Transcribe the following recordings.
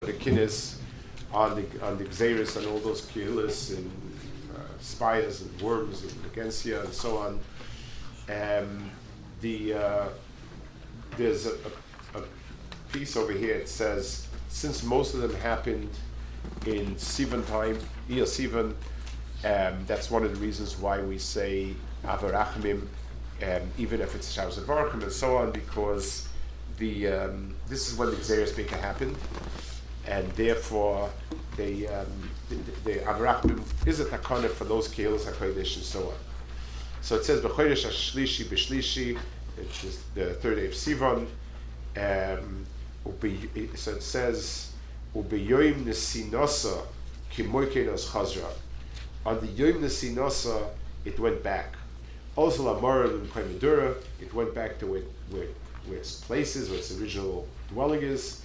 the kinnis on the on the xeris and all those killis and uh, spiders and worms and agentia and so on. Um, the uh, there's a, a, a, piece over here. It says since most of them happened in Sivan time, Iyar Sivan, um, that's one of the reasons why we say Av HaRachamim, um, even if it's Shabbos and so on, because the um, this is when the Xeris Bika happened and therefore the um, the, Avraham is a takana for those kehilas hakodesh and so on. So it says b'chodesh hashlishi b'shlishi, which is the third day of Sivan. Um, so it says ubiyoim nesinosa kimoikenos chazra. On the yom nesinosa, it went back. Also lamara and it went back to where, where, where its places, where its original dwelling is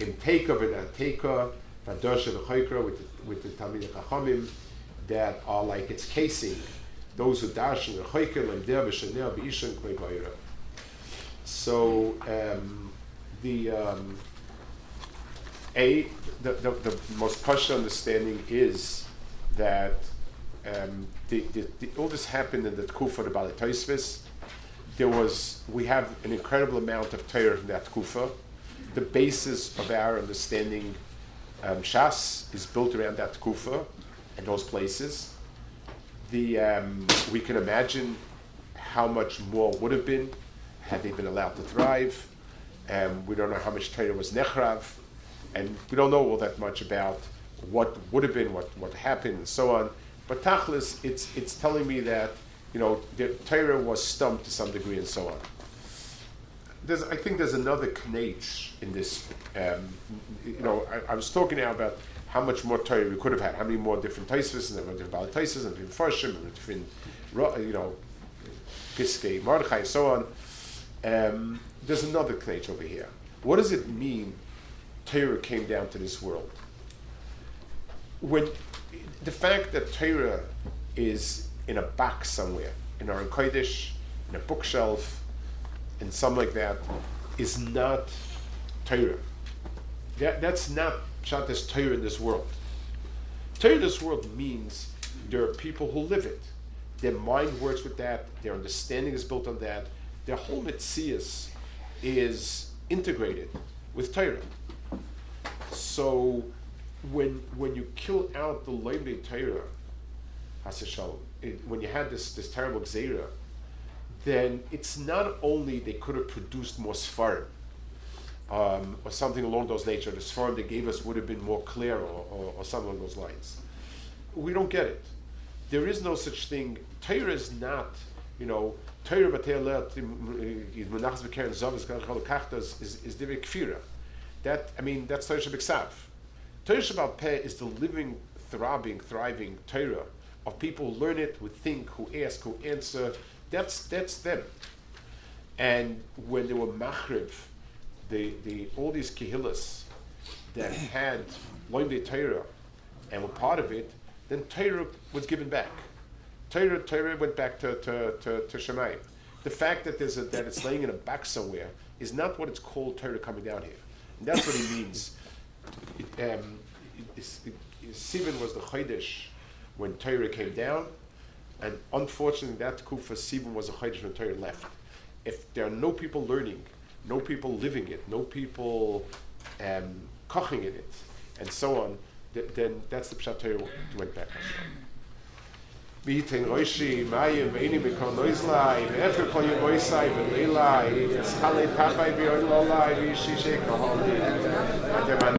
in Teika and Teika, Vadosha V'choikra with the, with the Talmid Chachamim that are like its casing. Those who dash in the Choiker, Lemder V'shanel B'ishan Kvei So um, the um, a the, the, the most partial understanding is that um, the, the, the, all this happened in the Kufa of Baalei Tosfos. There was we have an incredible amount of Torah in that Kufa the basis of our understanding um, Shas is built around that kufa and those places. The um, we can imagine how much more would have been had they been allowed to thrive. Um, we don't know how much Torah was nechrav, and we don't know all that much about what would have been, what what happened, and so on. But Tachlis, it's it's telling me that you know the Torah was stumped to some degree, and so on there's, I think there's another knach in this. Um, you know, I, I, was talking now about how much more Torah we could have had, how many more different Taisus and different Baalei Tosfos and different Farshim and different, you know, Piske, Mordechai, and so on. Um, there's another knach over here. What does it mean Torah came down to this world? When the fact that Torah is in a box somewhere, in our Kodesh, in a bookshelf, and something like that is not Torah. That, that's not Pshat Torah in this world. Torah in this world means there are people who live it. Their mind works with that, their understanding is built on that, their whole mitzias is integrated with Torah. So when when you kill out the Leibnei Torah, when you had this, this terrible Xera, then it's not only they could have produced more Sfarim, um, or something along those nature. The Sfarim they gave us would have been more clear, or, or, or something along those lines. We don't get it. There is no such thing. Torah is not, you know, Torah is is the kfira. That I mean, that's Torah Shabbat Torah Shabbat is the living, throbbing, thriving Torah of people who learn it, who think, who ask, who answer, that's that's them. And when they were machrib, the, the all these kehillas that had learned Torah and were part of it, then Torah was given back. Torah, Torah went back to, to, to, to Shemayim. The fact that there's a, that it's laying in a back somewhere is not what it's called Torah coming down here. And that's what he means. It, um, it, it, Sivan was the Chodesh when Torah came down, and unfortunately, that kufa Sibum was a Chodesh when Torah left. If there are no people learning, no people living it, no people um, in it, and so on, th- then that's the Pshat Torah went back.